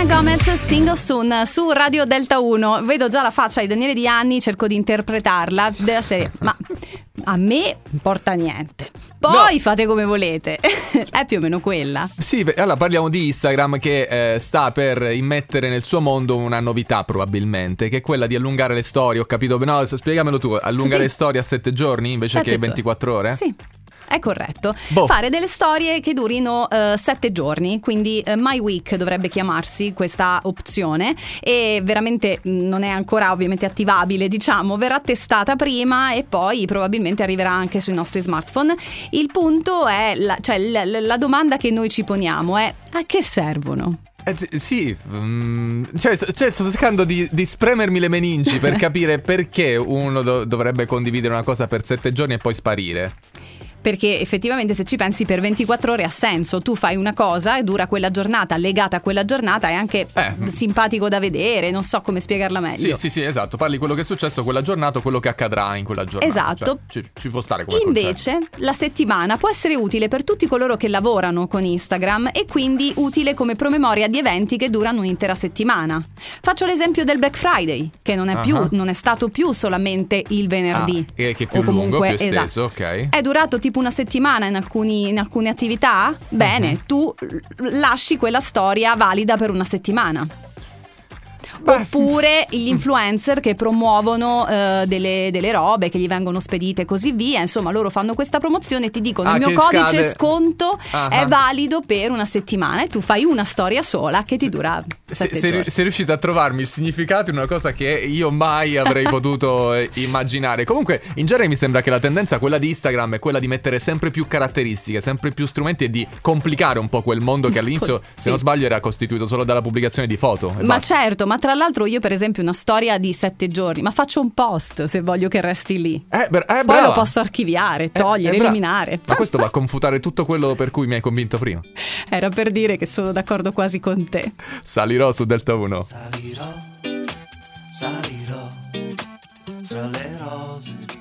Selena Gomez, Single Soon su Radio Delta 1. Vedo già la faccia di Daniele Di Anni, cerco di interpretarla della serie, ma a me importa niente. Poi No. fate come volete. È più o meno quella. Sì, allora parliamo di Instagram che eh, sta per immettere nel suo mondo una novità probabilmente, che è quella di allungare le storie, ho capito, no, spiegamelo tu, allungare Sì. le storie a 7 giorni invece Sette che giorni. 24 ore? Sì. È corretto. Boh. Fare delle storie che durino eh, sette giorni, quindi eh, My Week dovrebbe chiamarsi questa opzione e veramente mh, non è ancora ovviamente attivabile, diciamo, verrà testata prima e poi probabilmente arriverà anche sui nostri smartphone. Il punto è, la, cioè la, la- domanda che noi ci poniamo è a che servono? Eh, sì, mm, cioè, cioè, sto cercando di, di spremermi le meningi per capire perché uno do- dovrebbe condividere una cosa per 7 giorni e poi sparire. Perché effettivamente se ci pensi per 24 ore ha senso, tu fai una cosa e dura quella giornata, legata a quella giornata, è anche Eh. simpatico da vedere, non so come spiegarla meglio. Sì, sì, sì, esatto. Parli quello che è successo quella giornata o quello che accadrà in quella giornata. Esatto. Cioè, ci, ci può stare come concetto. Invece la settimana può essere utile per tutti coloro che lavorano con Instagram e quindi utile come promemoria di eventi che durano un'intera settimana. Faccio l'esempio del Black Friday, che non è, più, Ah. non è stato più solamente il venerdì. Ah, che, che è più o comunque, lungo, più esteso, esatto. ok. È durato tipo una settimana in, alcuni- in alcune attività? Bene, Mhm. tu lasci quella storia valida per una settimana. Beh, Oppure gli influencer che promuovono eh, delle, delle robe che gli vengono spedite e così via. Insomma, loro fanno questa promozione e ti dicono: Ah, il mio codice scade- sconto Ah, è ah. valido per una settimana e tu fai una storia sola che ti dura Se- giorni. sei riuscito a trovarmi il significato in una cosa che io mai avrei potuto eh, immaginare. Comunque, in genere mi sembra che la tendenza, quella di Instagram, è quella di mettere sempre più caratteristiche, sempre più strumenti e di complicare un po' quel mondo che all'inizio, Sì. se non sbaglio, era costituito solo dalla pubblicazione di foto. Ma basta. certo, ma tra tra l'altro io per esempio una storia di sette giorni, ma faccio un post se voglio che resti lì. Eh, beh, eh, Poi lo posso archiviare, eh, togliere, eh, eliminare. Ma questo va a confutare tutto quello per cui mi hai convinto prima. Era per dire che sono d'accordo quasi con te. Salirò su Delta 1. Salirò, salirò fra le rose Di...